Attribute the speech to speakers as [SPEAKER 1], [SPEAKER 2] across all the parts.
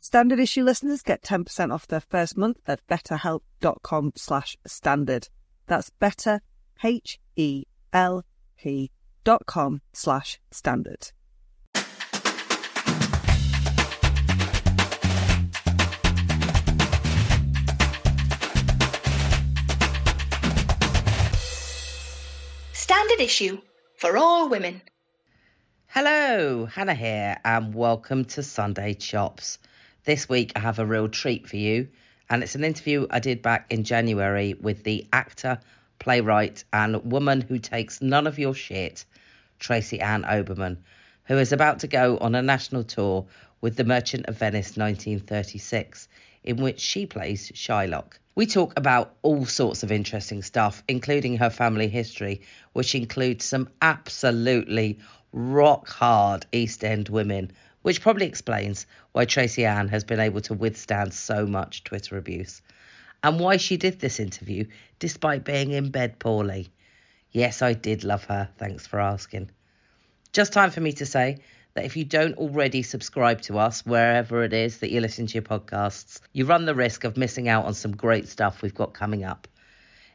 [SPEAKER 1] Standard issue listeners get 10% off their first month at betterhelp.com slash standard. That's better, H-E-L-P dot com slash standard.
[SPEAKER 2] Standard issue for all women.
[SPEAKER 3] Hello, Hannah here, and welcome to Sunday Chops. This week I have a real treat for you, and it's an interview I did back in January with the actor, playwright, and woman who takes none of your shit, Tracy Ann Oberman, who is about to go on a national tour with The Merchant of Venice 1936, in which she plays Shylock. We talk about all sorts of interesting stuff, including her family history, which includes some absolutely rock hard East End women, which probably explains why Tracy Ann has been able to withstand so much Twitter abuse and why she did this interview despite being in bed poorly. Yes, I did love her. Thanks for asking. Just time for me to say that if you don't already subscribe to us wherever it is that you listen to your podcasts, you run the risk of missing out on some great stuff we've got coming up.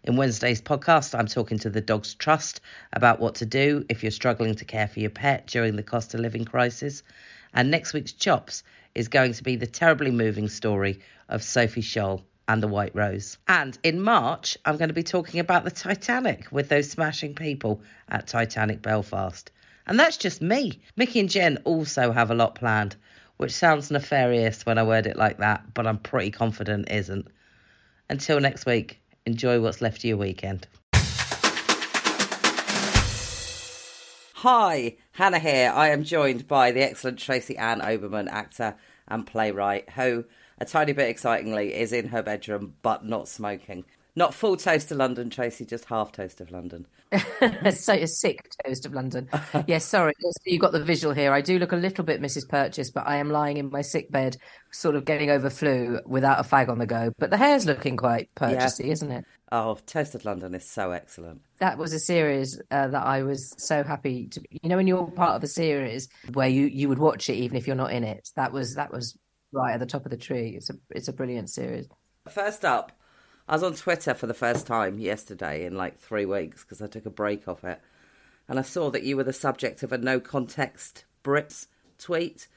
[SPEAKER 3] In Wednesday's podcast, I'm talking to the Dogs Trust about what to do if you're struggling to care for your pet during the cost of living crisis. And next week's Chops is going to be the terribly moving story of Sophie Scholl and the White Rose. And in March, I'm going to be talking about the Titanic with those smashing people at Titanic Belfast. And that's just me. Mickey and Jen also have a lot planned, which sounds nefarious when I word it like that, but I'm pretty confident is isn't. Until next week, enjoy what's left of your weekend. Hi, Hannah here. I am joined by the excellent Tracy Ann Oberman, actor and playwright, who, a tiny bit excitingly, is in her bedroom but not smoking. Not full toast of London, Tracy, just half toast of London.
[SPEAKER 4] so a sick toast of London. yes, sorry, you got the visual here. I do look a little bit Mrs. Purchase, but I am lying in my sick bed, sort of getting over flu without a fag on the go. But the hair's looking quite purchasey, yeah. isn't it?
[SPEAKER 3] Oh, Toast of London is so excellent.
[SPEAKER 4] That was a series uh, that I was so happy to. You know, when you're part of a series where you you would watch it even if you're not in it. That was that was right at the top of the tree. It's a it's a brilliant series.
[SPEAKER 3] First up, I was on Twitter for the first time yesterday in like three weeks because I took a break off it. And I saw that you were the subject of a no context Brits tweet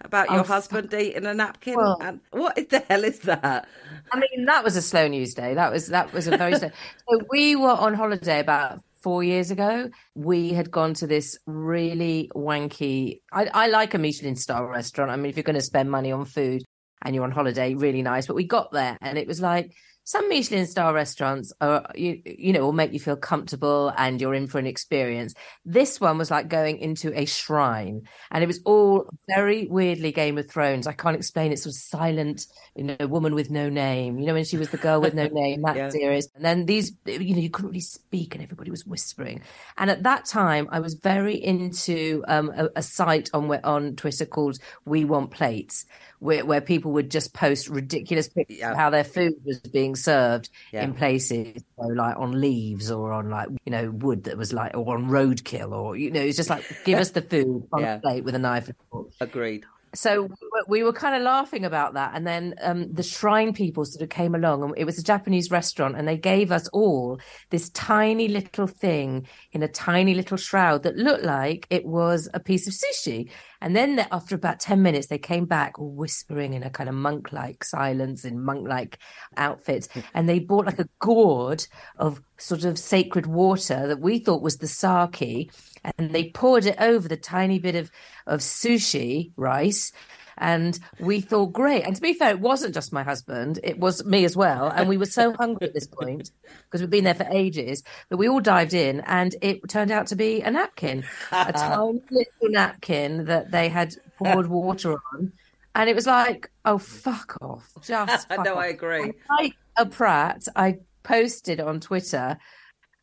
[SPEAKER 3] about your oh, husband eating a napkin. Well, and what the hell is that?
[SPEAKER 4] I mean, that was a slow news day. That was that was a very slow. So we were on holiday about four years ago. We had gone to this really wanky. I, I like a Michelin star restaurant. I mean, if you're going to spend money on food and you're on holiday, really nice. But we got there and it was like some Michelin star restaurants are, you, you know, will make you feel comfortable and you're in for an experience. This one was like going into a shrine and it was all very weirdly Game of Thrones. I can't explain it. Sort of silent, you know, woman with no name, you know, when she was the girl with no name, that yeah. series. And then these, you know, you couldn't really speak and everybody was whispering. And at that time, I was very into um, a, a site on, on Twitter called We Want Plates where, where people would just post ridiculous pictures yeah. of how their food was being served yeah. in places, so like on leaves or on like you know wood that was like or on roadkill or you know it's just like give us the food on yeah. a plate with a knife and fork.
[SPEAKER 3] Agreed
[SPEAKER 4] so we were kind of laughing about that and then um, the shrine people sort of came along and it was a japanese restaurant and they gave us all this tiny little thing in a tiny little shroud that looked like it was a piece of sushi and then after about 10 minutes they came back whispering in a kind of monk-like silence in monk-like outfits. Hmm. And they bought like a gourd of sort of sacred water that we thought was the sake and they poured it over the tiny bit of, of sushi rice. And we thought, great. And to be fair, it wasn't just my husband, it was me as well. And we were so hungry at this point because we'd been there for ages that we all dived in and it turned out to be a napkin, a tiny little napkin that they had poured water on. And it was like, oh, fuck off. Just fuck
[SPEAKER 3] no,
[SPEAKER 4] off.
[SPEAKER 3] I agree.
[SPEAKER 4] like a prat, I posted on Twitter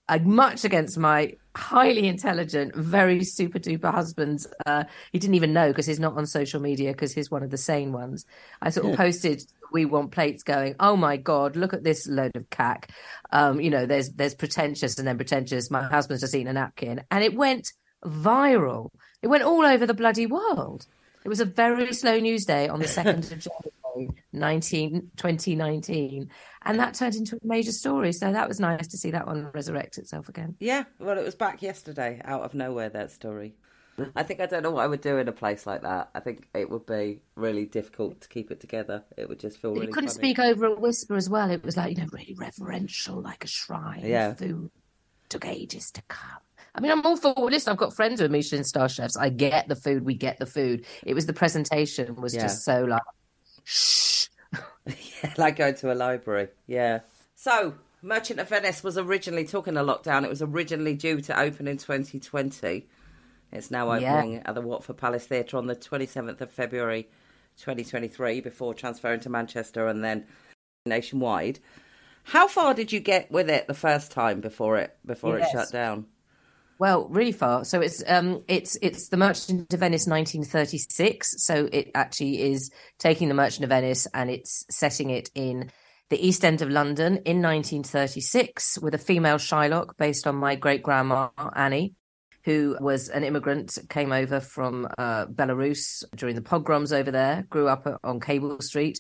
[SPEAKER 4] uh, much against my highly intelligent, very super duper husband. Uh, he didn't even know because he's not on social media because he's one of the sane ones. I sort of posted, "We want plates," going, "Oh my god, look at this load of cack." Um, you know, there's there's pretentious and then pretentious. My husband's just eating a napkin, and it went viral. It went all over the bloody world. It was a very slow news day on the second of January. 19, 2019. And that turned into a major story. So that was nice to see that one resurrect itself again.
[SPEAKER 3] Yeah, well, it was back yesterday out of nowhere, that story. I think I don't know what I would do in a place like that. I think it would be really difficult to keep it together. It would just feel really.
[SPEAKER 4] You couldn't
[SPEAKER 3] funny.
[SPEAKER 4] speak over a whisper as well. It was like you know really reverential, like a shrine.
[SPEAKER 3] Yeah.
[SPEAKER 4] Food took ages to come. I mean, I'm all for listen. I've got friends who are Michelin star chefs. I get the food. We get the food. It was the presentation was yeah. just so like shh.
[SPEAKER 3] yeah, like going to a library. Yeah. So, Merchant of Venice was originally talking a lockdown. It was originally due to open in 2020. It's now opening yeah. at the Watford Palace Theatre on the 27th of February 2023 before transferring to Manchester and then nationwide. How far did you get with it the first time before it before yes. it shut down?
[SPEAKER 4] Well, really far. So it's um it's it's the Merchant of Venice 1936. So it actually is taking the Merchant of Venice and it's setting it in the East End of London in 1936 with a female Shylock based on my great grandma Annie, who was an immigrant, came over from uh, Belarus during the pogroms over there, grew up on Cable Street,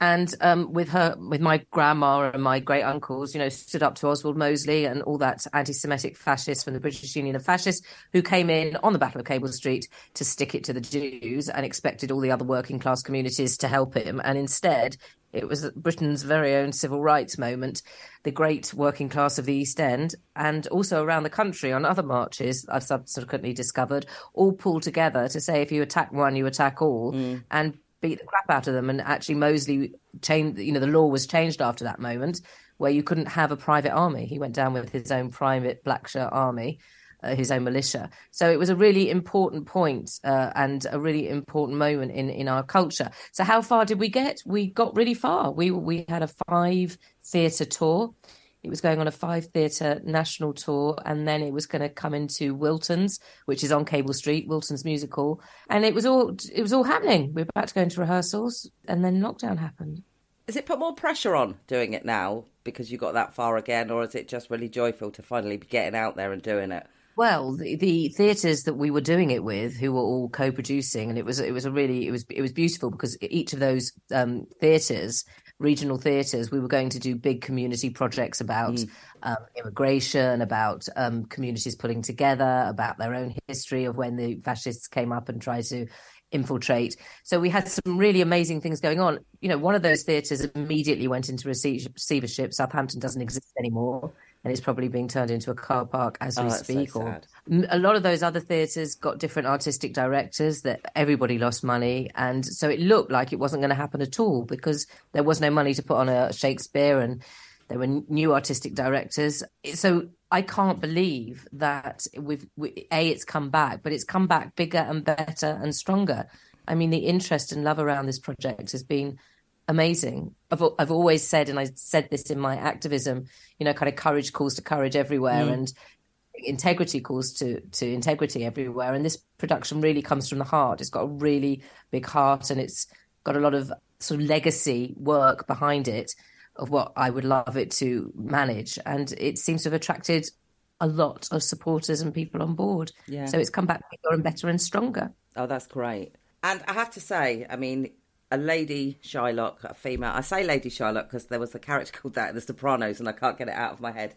[SPEAKER 4] and um, with her, with my grandma and my great uncles, you know, stood up to Oswald Mosley and all that anti-Semitic fascists from the British Union of Fascists who came in on the Battle of Cable Street to stick it to the Jews and expected all the other working class communities to help him. And instead, it was Britain's very own civil rights moment, the great working class of the East End, and also around the country on other marches, I've subsequently discovered, all pulled together to say if you attack one, you attack all. Mm. And beat the crap out of them. And actually, Mosley changed. You know, the law was changed after that moment, where you couldn't have a private army. He went down with his own private black shirt army. Uh, his own militia. So it was a really important point, uh, and a really important moment in, in our culture. So how far did we get? We got really far. We we had a five theatre tour. It was going on a five theatre national tour, and then it was going to come into Wilton's, which is on Cable Street, Wilton's Music Hall, and it was all it was all happening. We were about to go into rehearsals, and then lockdown happened.
[SPEAKER 3] Has it put more pressure on doing it now because you got that far again, or is it just really joyful to finally be getting out there and doing it?
[SPEAKER 4] Well, the, the theatres that we were doing it with, who were all co-producing, and it was it was a really it was it was beautiful because each of those um, theatres regional theatres, we were going to do big community projects about mm. um, immigration, about um, communities pulling together, about their own history of when the fascists came up and tried to infiltrate. So we had some really amazing things going on. You know, one of those theatres immediately went into receivership. Southampton doesn't exist anymore. And it's probably being turned into a car park as
[SPEAKER 3] Oh,
[SPEAKER 4] we
[SPEAKER 3] that's so
[SPEAKER 4] speak. or a lot of those other theatres got different artistic directors that everybody lost money, and so it looked like it wasn't going to happen at all because there was no money to put on a Shakespeare, and there were new artistic directors. So I can't believe that we've we, a it's come back, but it's come back bigger and better and stronger. I mean, the interest and love around this project has been amazing. I've I've always said, and I said this in my activism, you know, kind of courage calls to courage everywhere, mm. and integrity calls to to integrity everywhere. And this production really comes from the heart. It's got a really big heart, and it's got a lot of sort of legacy work behind it of what I would love it to manage, and it seems to have attracted a lot of supporters and people on board.
[SPEAKER 3] Yeah.
[SPEAKER 4] So it's come back bigger and better and stronger.
[SPEAKER 3] Oh, that's great. And I have to say, I mean, a lady Shylock, a female. I say lady Shylock because there was a character called that in The Sopranos, and I can't get it out of my head.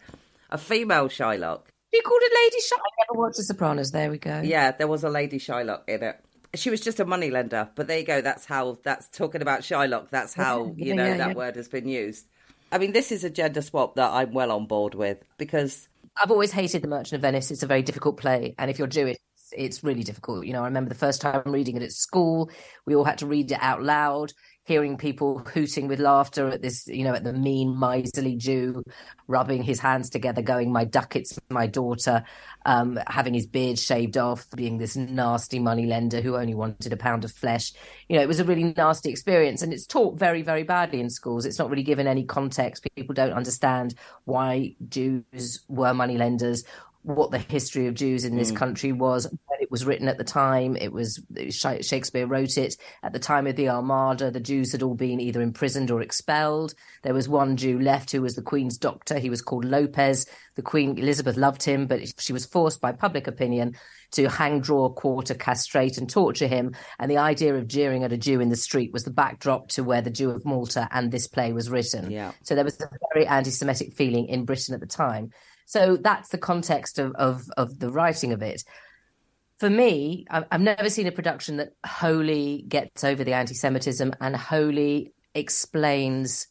[SPEAKER 3] A female Shylock.
[SPEAKER 4] You called it Lady Shylock. I never watched The Sopranos. There we go.
[SPEAKER 3] Yeah, there was a lady Shylock in it. She was just a moneylender, but there you go. That's how. That's talking about Shylock. That's how you know
[SPEAKER 4] yeah,
[SPEAKER 3] that
[SPEAKER 4] yeah.
[SPEAKER 3] word has been used. I mean, this is a gender swap that I'm well on board with because
[SPEAKER 4] I've always hated The Merchant of Venice. It's a very difficult play, and if you're Jewish, it's really difficult. You know, I remember the first time reading it at school. We all had to read it out loud, hearing people hooting with laughter at this, you know, at the mean, miserly Jew rubbing his hands together, going, "My ducats, my daughter," um, having his beard shaved off, being this nasty money lender who only wanted a pound of flesh. You know, it was a really nasty experience, and it's taught very, very badly in schools. It's not really given any context. People don't understand why Jews were moneylenders what the history of Jews in this mm. country was when it was written at the time. It was, it was Sha- Shakespeare wrote it at the time of the Armada. The Jews had all been either imprisoned or expelled. There was one Jew left who was the Queen's doctor. He was called Lopez. The Queen Elizabeth loved him, but she was forced by public opinion to hang, draw, quarter, castrate, and torture him. And the idea of jeering at a Jew in the street was the backdrop to where the Jew of Malta and this play was written.
[SPEAKER 3] Yeah.
[SPEAKER 4] So there was a very anti-Semitic feeling in Britain at the time. So that's the context of of, of the writing of it. For me, I've, never seen a production that wholly gets over the anti-Semitism and wholly explains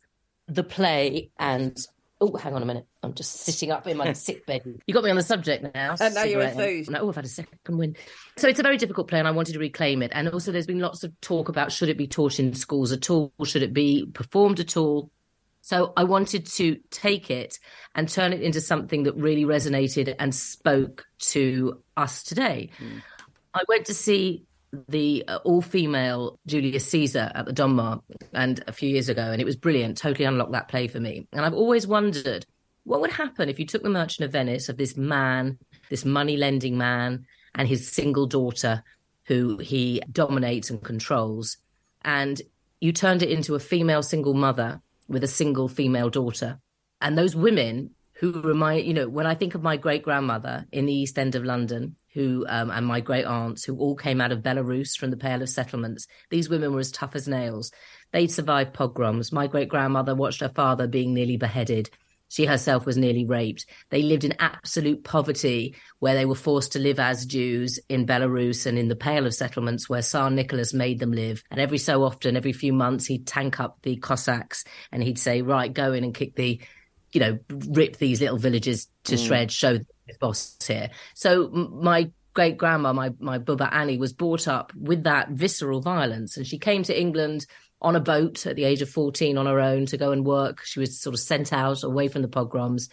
[SPEAKER 4] the play. And oh, hang on a minute, I'm just sitting up in my sick bed. You got me on the subject now.
[SPEAKER 3] And now you're enthused.
[SPEAKER 4] Oh, I've had a second win. So it's a very difficult play, and I wanted to reclaim it. And also, there's been lots of talk about should it be taught in schools at all, should it be performed at all. So I wanted to take it and turn it into something that really resonated and spoke to us today. I went to see the uh, all-female Julius Caesar at the Donmar and a few years ago, and it was brilliant. Totally unlocked that play for me. And I've always wondered what would happen if you took the Merchant of Venice of this man, this money-lending man, and his single daughter, who he dominates and controls, and you turned it into a female single mother with a single female daughter. And those women who remind, you know, when I think of my great grandmother in the East End of London, who, um, and my great aunts, who all came out of Belarus from the Pale of Settlements, these women were as tough as nails. They'd survived pogroms. My great grandmother watched her father being nearly beheaded. She herself was nearly raped. They lived in absolute poverty where they were forced to live as Jews in Belarus and in the Pale of Settlements where Tsar Nicholas made them live. And every so often, every few months, he'd tank up the Cossacks and he'd say, right, go in and kick the, you know, rip these little villages to mm. shreds, show the boss here. So my great grandma, my, my Bubba Annie, was brought up with that visceral violence. And she came to England on a boat at the age of 14 on her own to go and work. She was sort of sent out away from the pogroms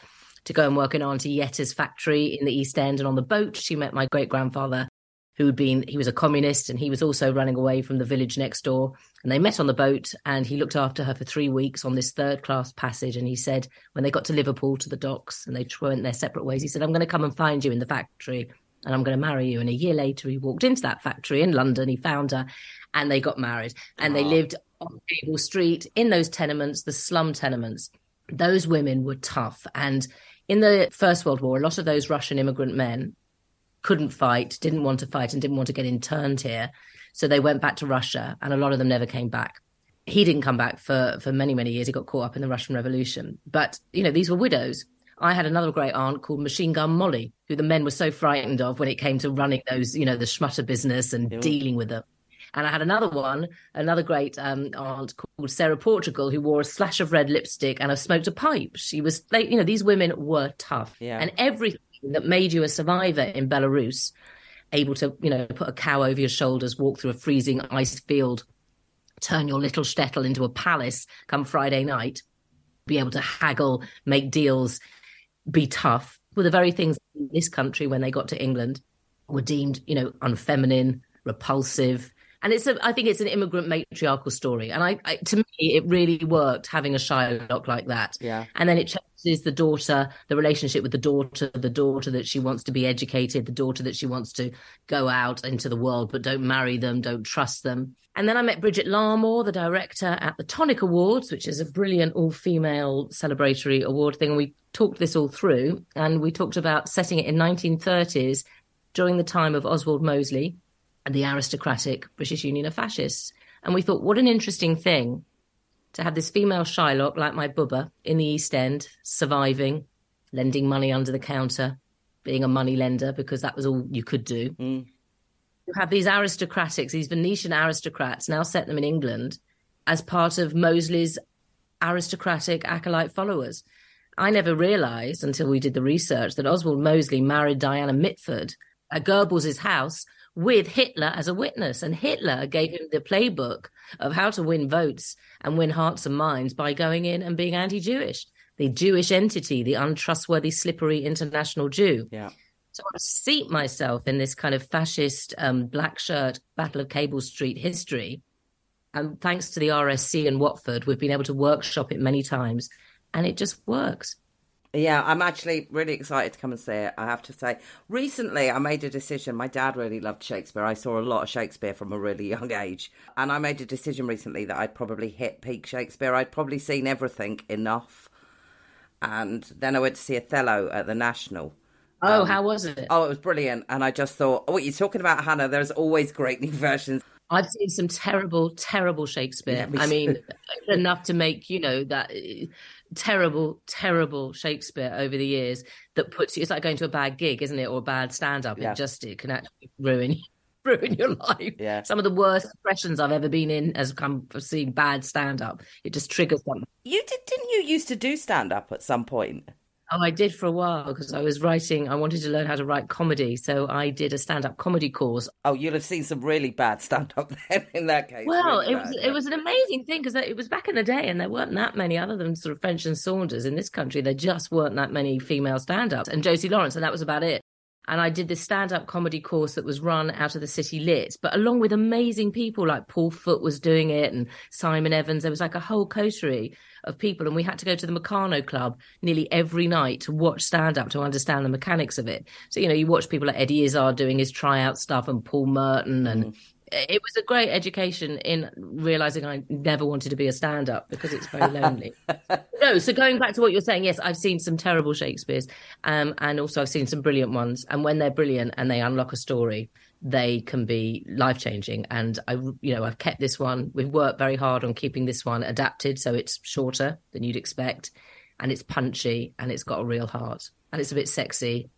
[SPEAKER 4] to go and work in Auntie Yetta's factory in the East End. And on the boat, she met my great grandfather, who had been, he was a communist and he was also running away from the village next door. And they met on the boat and he looked after her for three weeks on this third class passage. And he said, when they got to Liverpool to the docks and they went their separate ways, he said, I'm going to come and find you in the factory and I'm going to marry you. And a year later, he walked into that factory in London. He found her and they got married and they lived on Cable Street in those tenements, the slum tenements. Those women were tough. And in the First World War, a lot of those Russian immigrant men couldn't fight, didn't want to fight, and didn't want to get interned here. So they went back to Russia, and a lot of them never came back. He didn't come back for, for many, many years. He got caught up in the Russian Revolution. But, you know, these were widows. I had another great aunt called Machine Gun Molly, who the men were so frightened of when it came to running those, you know, the schmutter business and dealing with them. And I had another one, another great um, aunt called Sarah Portugal, who wore a slash of red lipstick and smoked a pipe. She was, like, you know, these women were tough.
[SPEAKER 3] Yeah.
[SPEAKER 4] And everything that made you a survivor in Belarus, able to, you know, put a cow over your shoulders, walk through a freezing ice field, turn your little shtetl into a palace come Friday night, be able to haggle, make deals, be tough, were the very things in this country when they got to England were deemed, you know, unfeminine, repulsive. And it's a, I think it's an immigrant matriarchal story. And I, I to me, it really worked having a Shylock like that.
[SPEAKER 3] Yeah.
[SPEAKER 4] And then it changes the daughter, the relationship with the daughter, the daughter that she wants to be educated, the daughter that she wants to go out into the world, but don't marry them, don't trust them. And then I met Brigid Larmour, the director at the Tonic Awards, which is a brilliant all female celebratory award thing. And we talked this all through and we talked about setting it in 1930s during the time of Oswald Mosley the aristocratic British Union of Fascists. And we thought, what an interesting thing to have this female Shylock like my Bubba in the East End, surviving, lending money under the counter, being a money lender because that was all you could do.
[SPEAKER 3] Mm.
[SPEAKER 4] You have these aristocratics, these Venetian aristocrats, now set them in England as part of Mosley's aristocratic acolyte followers. I never realised until we did the research that Oswald Mosley married Diana Mitford at Goebbels' house with Hitler as a witness. And Hitler gave him the playbook of how to win votes and win hearts and minds by going in and being anti Jewish. The Jewish entity, the untrustworthy, slippery international Jew.
[SPEAKER 3] Yeah.
[SPEAKER 4] So I seat myself in this kind of fascist um, black shirt Battle of Cable Street history. And thanks to the RSC in Watford, we've been able to workshop it many times and it just works.
[SPEAKER 3] Yeah, I'm actually really excited to come and see it. I have to say, recently I made a decision. My dad really loved Shakespeare. I saw a lot of Shakespeare from a really young age, and I made a decision recently that I'd probably hit peak Shakespeare. I'd probably seen everything enough, and then I went to see Othello at the National.
[SPEAKER 4] Oh, um, how was it?
[SPEAKER 3] Oh, it was brilliant, and I just thought, oh, what you're talking about, Hannah? There's always great new versions.
[SPEAKER 4] I've seen some terrible, terrible Shakespeare. Yeah, I mean, enough to make you know that eh, terrible, terrible Shakespeare over the years that puts you. It's like going to a bad gig, isn't it, or a bad stand-up? Yeah. It just it can actually ruin ruin your life.
[SPEAKER 3] Yeah.
[SPEAKER 4] Some of the worst impressions I've ever been in has come from seeing bad stand-up. It just triggers something.
[SPEAKER 3] You did, didn't you? Used to do stand-up at some point.
[SPEAKER 4] Oh, I did for a while because I was writing. I wanted to learn how to write comedy, so I did a stand-up comedy course.
[SPEAKER 3] Oh, you'll have seen some really bad stand-up then. In that case,
[SPEAKER 4] well,
[SPEAKER 3] really
[SPEAKER 4] it was it was an amazing thing because it was back in the day, and there weren't that many other than sort of French and Saunders in this country. There just weren't that many female stand-ups, and Josie Lawrence, and that was about it. And I did this stand-up comedy course that was run out of the City Lit, but along with amazing people like Paul Foot was doing it, and Simon Evans. There was like a whole coterie of people, and we had to go to the Meccano Club nearly every night to watch stand up to understand the mechanics of it. So, you know, you watch people like Eddie Izzard doing his tryout stuff and Paul Merton and. Mm. It was a great education in realizing I never wanted to be a stand up because it's very lonely. no, so going back to what you're saying, yes, I've seen some terrible Shakespeare's, um, and also I've seen some brilliant ones. And when they're brilliant and they unlock a story, they can be life changing. And I, you know, I've kept this one. We've worked very hard on keeping this one adapted so it's shorter than you'd expect, and it's punchy and it's got a real heart and it's a bit sexy,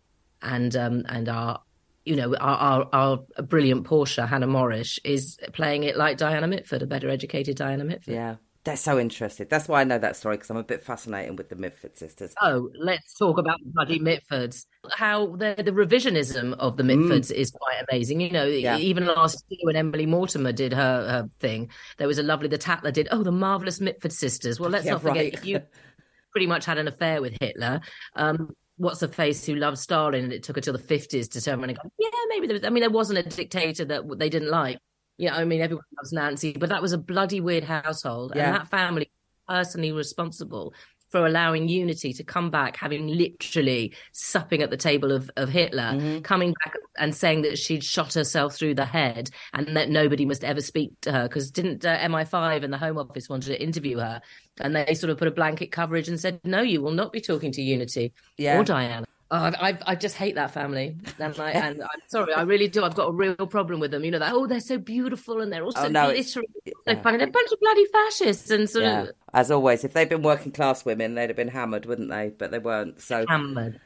[SPEAKER 4] and um and our. You know, our, our, our brilliant Portia, Hannah Morrish, is playing it like Diana Mitford, a better educated Diana Mitford.
[SPEAKER 3] Yeah, they're so interested. That's why I know that story because I'm a bit fascinated with the Mitford sisters.
[SPEAKER 4] Oh, let's talk about the bloody Mitfords. How the the revisionism of the Mitfords mm. is quite amazing. You know, yeah. even last year when Emily Mortimer did her, her thing, there was a lovely the Tatler did. Oh, the marvelous Mitford sisters. Well, let's yeah, not forget right. you pretty much had an affair with Hitler. Um, what's a face who loved Stalin, and it took her till the fifties to turn around and go, yeah, maybe there was. I mean, there wasn't a dictator that they didn't like. Yeah, I mean, everyone loves Nancy, but that was a bloody weird household. Yeah. And that family personally responsible for allowing Unity to come back, having literally supping at the table of, of Hitler, mm-hmm. coming back and saying that she'd shot herself through the head and that nobody must ever speak to her because didn't uh, MI5 and the Home Office wanted to interview her and they sort of put a blanket coverage and said, no, you will not be talking to Unity yeah. or Diana. Oh, I, I, just hate that family, and, I, and I'm sorry, I really do. I've got a real problem with them. You know that oh, they're so beautiful and they're also oh, no, glittering, yeah. funny. They're a bunch of bloody fascists and sort yeah. of.
[SPEAKER 3] As always, if they'd been working class women, they'd have been hammered, wouldn't they? But they weren't. So
[SPEAKER 4] hammered.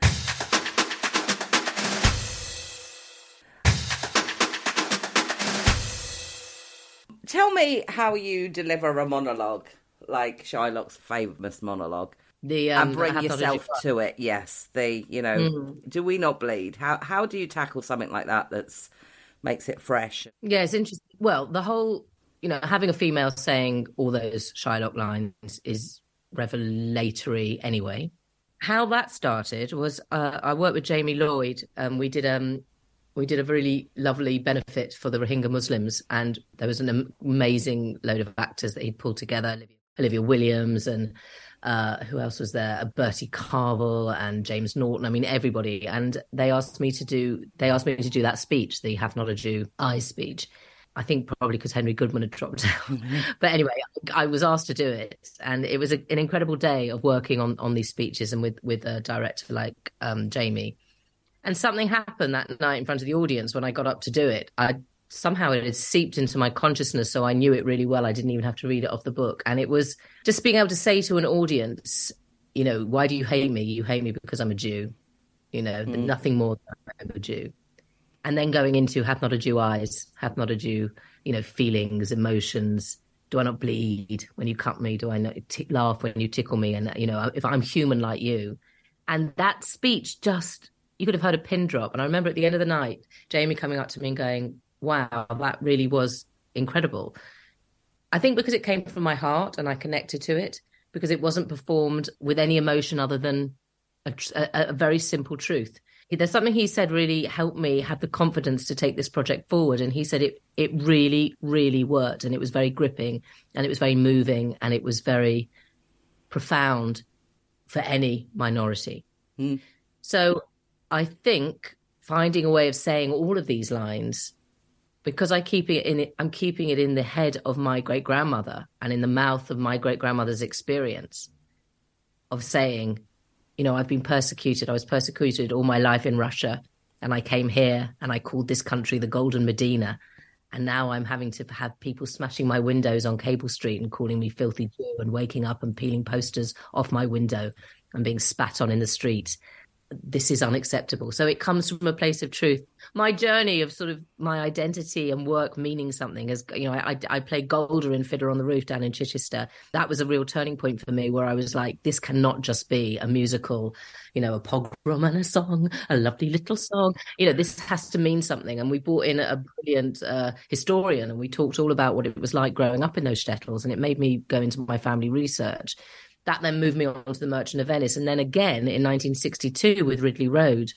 [SPEAKER 3] Tell me how you deliver a monologue, like Shylock's famous monologue.
[SPEAKER 4] The um,
[SPEAKER 3] and bring
[SPEAKER 4] Have Not a
[SPEAKER 3] yourself to it. Yes, the you know,
[SPEAKER 4] Mhm.
[SPEAKER 3] do we not bleed? How how do you tackle something like that that's makes it fresh?
[SPEAKER 4] Yeah, it's interesting. Well, the whole, you know, having a female saying all those Shylock lines is revelatory anyway. How that started was uh, I worked with Jamie Lloyd. Um, we did um we did a really lovely benefit for the Rohingya Muslims, and there was an amazing load of actors that he'd pulled together. Olivia, Olivia Williams and uh, who else was there? Bertie Carvel and James Norton. I mean, everybody. And they asked me to do. They asked me to do that speech, the "Have Not a Jew" I speech. I think probably because Henry Goodman had dropped out. but anyway, I was asked to do it, and it was a, an incredible day of working on on these speeches and with with a director like um, Jamie. And something happened that night in front of the audience when I got up to do it. I somehow it had seeped into my consciousness, so I knew it really well. I didn't even have to read it off the book, and it was just being able to say to an audience, you know, why do you hate me? You hate me because I'm a Jew. You know, mm. nothing more than I'm a Jew and then going into hath not a Jew eyes, hath not a Jew, you know, feelings, emotions. Do I not bleed when you cut me? Do I not t- laugh when you tickle me? And you know, if I'm human like you, and that speech just you could have heard a pin drop. And I remember at the end of the night, Jamie coming up to me and going, "Wow, that really was incredible." I think because it came from my heart and I connected to it because it wasn't performed with any emotion other than a, a, a very simple truth there's something he said really helped me have the confidence to take this project forward and he said it it really really worked and it was very gripping and it was very moving and it was very profound for any minority
[SPEAKER 3] Mm.
[SPEAKER 4] so i think finding a way of saying all of these lines because i keep it in it i'm keeping it in the head of my great grandmother and in the mouth of my great grandmother's experience of saying you know, I've been persecuted. I was persecuted all my life in Russia, and I came here and I called this country the Golden Medina. And now I'm having to have people smashing my windows on Cable Street and calling me filthy Jew and waking up and peeling posters off my window and being spat on in the street. This is unacceptable. So it comes from a place of truth. My journey of sort of my identity and work meaning something is, you know, I, I played Golda in Fiddler on the Roof down in Chichester. That was a real turning point for me where I was like, this cannot just be a musical, you know, a pogrom and a song, a lovely little song. You know, this has to mean something. And we brought in a brilliant uh, historian and we talked all about what it was like growing up in those shtetls. And it made me go into my family research. That then moved me on to the Merchant of Venice. And then again in 1962 with Ridley Road,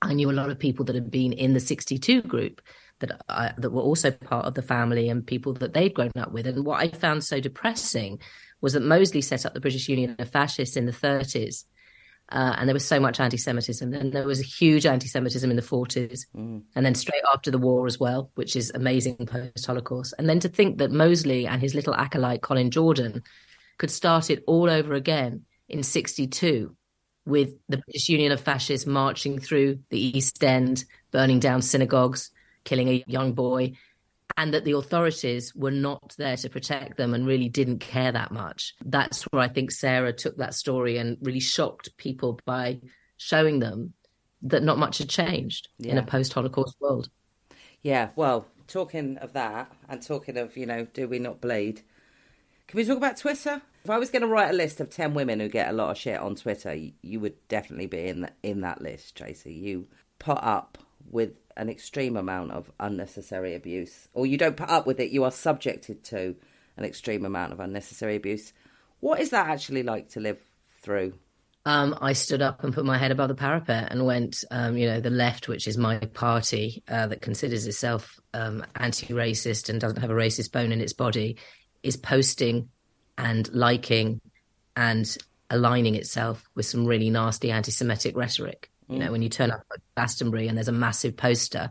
[SPEAKER 4] I knew a lot of people that had been in the 62 group that I, that were also part of the family and people that they'd grown up with. And what I found so depressing was that Mosley set up the British Union of Fascists in the 30s. Uh, and there was so much anti-Semitism, and there was a huge anti-Semitism in the 40s, and then straight after the war as well, which is amazing post-Holocaust. And then to think that Mosley and his little acolyte Colin Jordan could start it all over again in 62 with the British Union of Fascists marching through the East End, burning down synagogues, killing a young boy, and that the authorities were not there to protect them and really didn't care that much. That's where I think Sarah took that story and really shocked people by showing them that not much had changed in a post Holocaust world.
[SPEAKER 3] Yeah, well, talking of that and talking of, you know, do we not bleed? Can we talk about Twitter? If I was going to write a list of 10 women who get a lot of shit on Twitter, you would definitely be in, the, in that list, Tracy. You put up with an extreme amount of unnecessary abuse, or you don't put up with it, you are subjected to an extreme amount of unnecessary abuse. What is that actually like to live through?
[SPEAKER 4] um, I stood up and put my head above the parapet and went, um, you know, the left, which is my party uh, that considers itself um, anti racist and doesn't have a racist bone in its body, is posting and liking and aligning itself with some really nasty anti Semitic rhetoric. You know, when you turn up at Glastonbury and there's a massive poster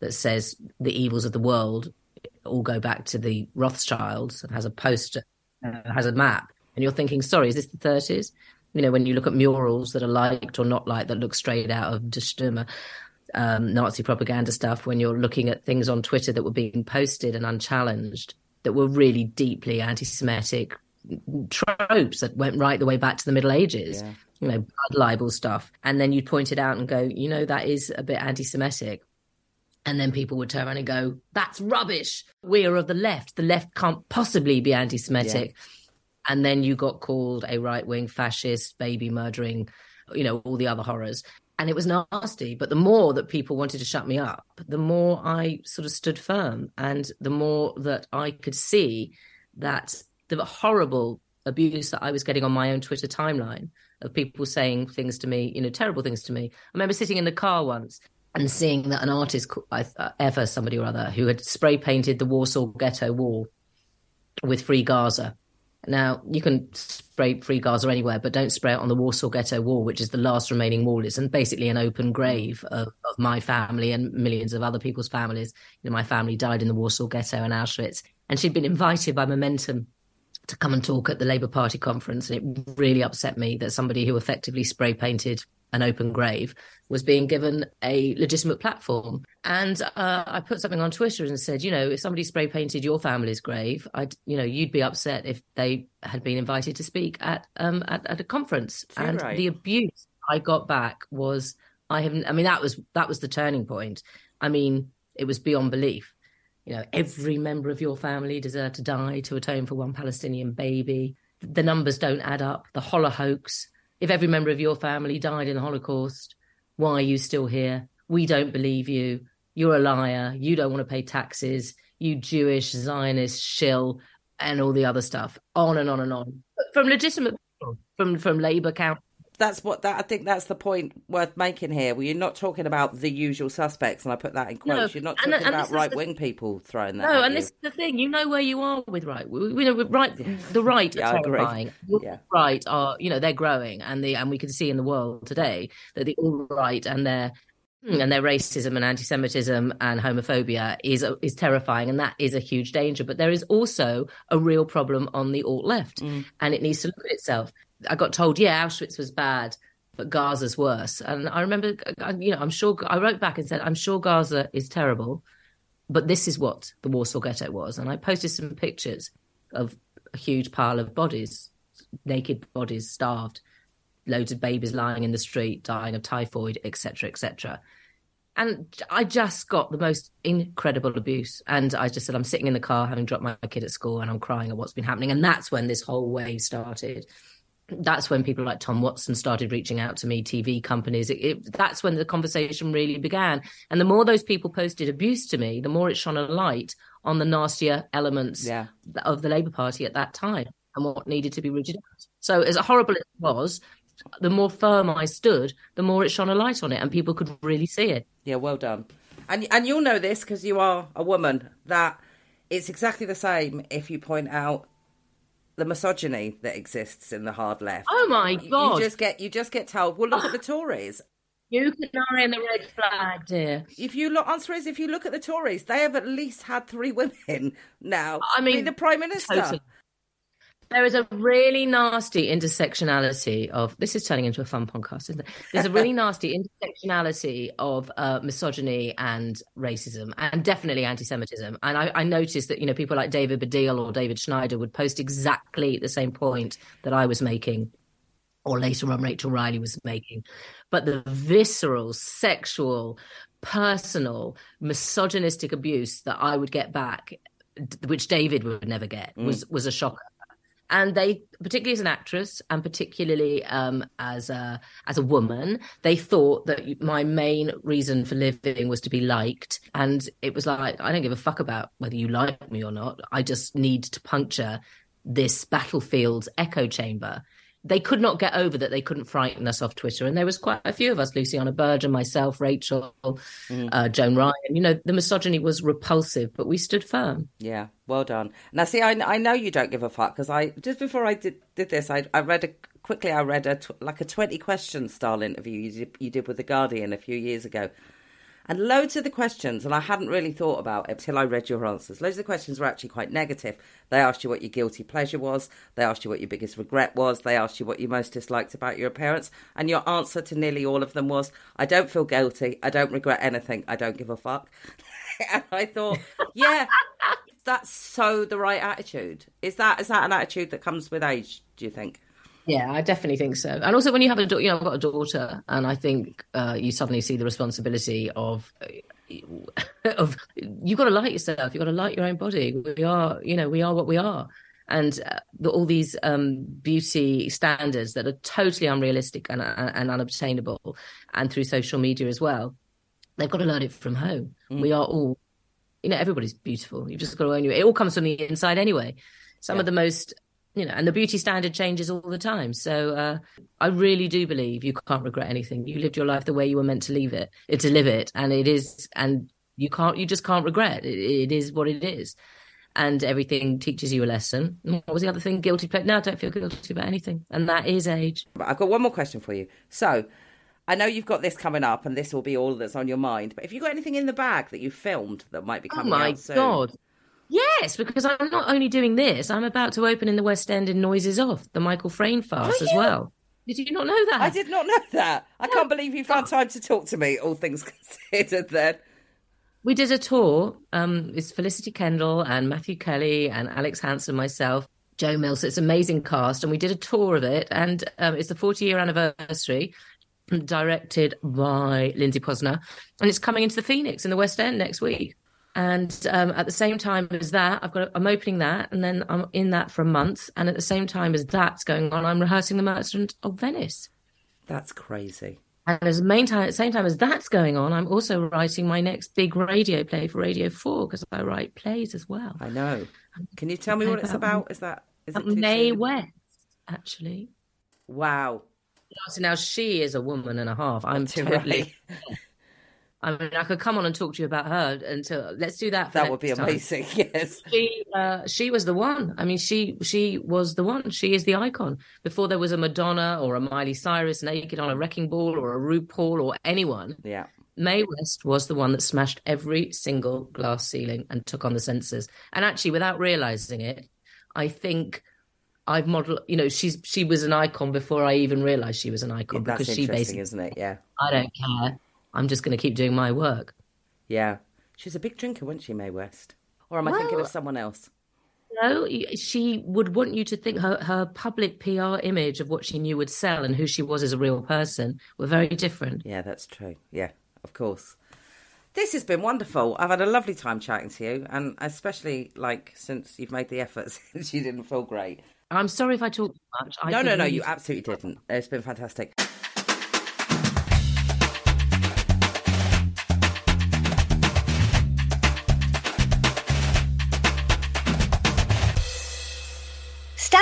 [SPEAKER 4] that says the evils of the world all go back to the Rothschilds and has a poster, uh, has a map, and you're thinking, sorry, is this the 30s? You know, when you look at murals that are liked or not liked that look straight out of Der Stürmer, um, Nazi propaganda stuff, when you're looking at things on Twitter that were being posted and unchallenged that were really deeply anti Semitic tropes that went right the way back to the Middle Ages,
[SPEAKER 3] Yeah.
[SPEAKER 4] you know, blood libel stuff. And then you'd point it out and go, you know, that is a bit anti Semitic. And then people would turn around and go, that's rubbish. We are of the left. The left can't possibly be anti Semitic. Yeah. And then you got called a right wing fascist, baby murdering, you know, all the other horrors. And it was nasty. But the more that people wanted to shut me up, the more I sort of stood firm. And the more that I could see that the horrible abuse that I was getting on my own Twitter timeline of people saying things to me, you know, terrible things to me. I remember sitting in the car once and seeing that an artist, uh, ever somebody or other, who had spray painted the Warsaw Ghetto wall with Free Gaza. Now you can spray Free Gaza anywhere, but don't spray it on the Warsaw Ghetto wall, which is the last remaining wall. It's basically an open grave of, of my family and millions of other people's families. You know, my family died in the Warsaw Ghetto and Auschwitz, and she'd been invited by Momentum to come and talk at the Labour Party conference, and it really upset me that somebody who effectively spray painted an open grave was being given a legitimate platform. And uh, I put something on Twitter and said, you know, if somebody spray painted your family's grave, I'd, you know, you'd be upset if they had been invited to speak at um at, at a conference.
[SPEAKER 3] You're
[SPEAKER 4] and
[SPEAKER 3] right.
[SPEAKER 4] the abuse I got back was, I haven't. I mean, that was that was the turning point. I mean, it was beyond belief. You know, every member of your family deserved to die to atone for one Palestinian baby. The numbers don't add up. The hoax if every member of your family died in the Holocaust, why are you still here? We don't believe you. You're a liar. You don't want to pay taxes. You Jewish Zionist shill and all the other stuff. On and on and on. From legitimate from from Labour count
[SPEAKER 3] that's what that I think that's the point worth making here. Well, you're not talking about the usual suspects, and I put that in quotes. No, you're not talking and, and about right wing people throwing that.
[SPEAKER 4] No, and
[SPEAKER 3] you.
[SPEAKER 4] this is the thing. You know where you are with right. You know, right. The right yeah, are terrifying. Yeah. Right are you know they're growing, and the and we can see in the world today that the alt right and their and their racism and anti-Semitism and homophobia is is terrifying, and that is a huge danger. But there is also a real problem on the alt left, mm. and it needs to look at itself. I got told, yeah, Auschwitz was bad, but Gaza's worse. And I remember, uh, you know, I'm sure I wrote back and said, I'm sure Gaza is terrible, but this is what the Warsaw Ghetto was. And I posted some pictures of a huge pile of bodies, naked bodies, starved, loads of babies lying in the street, dying of typhoid, etc., etc. And I just got the most incredible abuse. And I just said, I'm sitting in the car having dropped my kid at school and I'm crying at what's been happening. And that's when this whole wave started that's when people like Tom Watson started reaching out to me, TV companies. It, it, that's when the conversation really began. And the more those people posted abuse to me, the more it shone a light on the nastier elements
[SPEAKER 3] yeah.
[SPEAKER 4] of the Labour Party at that time and what needed to be rooted out. So, as horrible as it was, the more firm I stood, the more it shone a light on it, and people could really see it.
[SPEAKER 3] Yeah, well done. And and you'll know this because you are a woman that it's exactly the same if you point out the misogyny that exists in the hard left.
[SPEAKER 4] Oh my god!
[SPEAKER 3] You just get you just get told. Well, look at the oh. Tories.
[SPEAKER 4] You can in the red flag, dear.
[SPEAKER 3] If you look, answer is if you look at the Tories, they have at least had three women now.
[SPEAKER 4] I mean,
[SPEAKER 3] the prime minister.
[SPEAKER 4] Totally. There is a really nasty intersectionality of this is turning into a fun podcast, isn't it? There's a really nasty intersectionality of uh, misogyny and racism, and definitely anti-Semitism. And I, I, noticed that you know people like David Baddiel or David Schneider would post exactly the same point that I was making, or later on Rachel Riley was making, but the visceral, sexual, personal, misogynistic abuse that I would get back which David would never get, was mm. was a shocker and they particularly as an actress and particularly um, as a as a woman they thought that my main reason for living was to be liked. And it was like i don't give a fuck about whether you like me or not. I just need to puncture this battlefield's echo chamber they could not get over that they couldn't frighten us off Twitter. And there was quite a few of us, Luciana Berger, myself, Rachel, mm. uh, Joan Ryan. You know, the misogyny was repulsive, but we stood firm.
[SPEAKER 3] Yeah, well done. Now, see, I, I know you don't give a fuck because I just before I did, did this, I, I read a, quickly. I read a like a twenty question style interview you did, you did with the Guardian a few years ago, and loads of the questions, and I hadn't really thought about it until I read your answers. Loads of the questions were actually quite negative. They asked you what your guilty pleasure was. They asked you what your biggest regret was. They asked you what you most disliked about your appearance. And your answer to nearly all of them was, I don't feel guilty. I don't regret anything. I don't give a fuck. and I thought, yeah, that's so the right attitude. Is that is that an attitude that comes with age, do you think?
[SPEAKER 4] Yeah, I definitely think so. And also, when you have a, you know, I've got a daughter, and I think uh, you suddenly see the responsibility of of you've got to like yourself. You've got to like your own body. We are, you know, we are what we are. And uh, the, all these um, beauty standards that are totally unrealistic and, and, and unobtainable, and through social media as well, they've got to learn it from home. Mm. We are all, you know, everybody's beautiful. You've just got to own it. It all comes from the inside anyway. Some yeah. of the most you know, and the beauty standard changes all the time. So uh, I really do believe you can't regret anything. You lived your life the way you were meant to leave it, to live it, and it is, and you can't, you just can't regret. It, it is what it is, and everything teaches you a lesson. What was the other thing? Guilty pleasure. No, I don't feel guilty about anything, and that is age.
[SPEAKER 3] I've got one more question for you. So. I know you've got this coming up, and this will be all that's on your mind. But if you got anything in the bag that you filmed that might be oh coming
[SPEAKER 4] oh my? God. Yes, because I'm not only doing this, I'm about to open in the West End in Noises Off, the Michael Frayn farce as well. Did you not know that?
[SPEAKER 3] I did not know that. I can't believe you found time to talk to me, all things considered then.
[SPEAKER 4] We did a tour. Um, it's Felicity Kendal and Matthew Kelly and Alex Hanson, myself, Joe Mills. It's an amazing cast. And we did a tour of it. And um, it's the 40 year anniversary, directed by Lindsay Posner. And it's coming into the Phoenix in the West End next week. And um, at the same time as that, I've got I'm opening that, and then I'm in that for a month. And at the same time as that's going on, I'm rehearsing the Merchant of Venice.
[SPEAKER 3] That's crazy.
[SPEAKER 4] And as main time, at the same time as that's going on, I'm also writing my next big radio play for Radio Four because I write plays as well.
[SPEAKER 3] I know. Can you tell me what it's about? Is that is it
[SPEAKER 4] Mae West? Actually.
[SPEAKER 3] Wow.
[SPEAKER 4] So now she is a woman and a half. I'm totally. I mean, I could come on and talk to you about her until let's do that.
[SPEAKER 3] that would be amazing. Time. Yes,
[SPEAKER 4] she uh, she was the one. I mean, she she was the one. She is the icon. Before there was a Madonna or a Miley Cyrus naked on a wrecking ball or a RuPaul or anyone.
[SPEAKER 3] Yeah,
[SPEAKER 4] Mae West was the one that smashed every single glass ceiling and took on the senses. And actually, without realizing it, I think I've modeled. You know, she's she was an icon before I even realized she was an icon
[SPEAKER 3] yeah,
[SPEAKER 4] because she
[SPEAKER 3] basically, isn't it? Yeah,
[SPEAKER 4] I don't care. I'm just going to keep doing my work.
[SPEAKER 3] Yeah. She's a big drinker, wasn't she, Mae West? Or am I well, thinking of someone else?
[SPEAKER 4] No, she would want you to think her, her public PR image of what she knew would sell and who she was as a real person were very different.
[SPEAKER 3] Yeah, that's true. Yeah, of course. This has been wonderful. I've had a lovely time chatting to you, and especially like since you've made the effort since you didn't feel great.
[SPEAKER 4] I'm sorry if I talked too much.
[SPEAKER 3] I no, no, no, you absolutely didn't. It's been fantastic.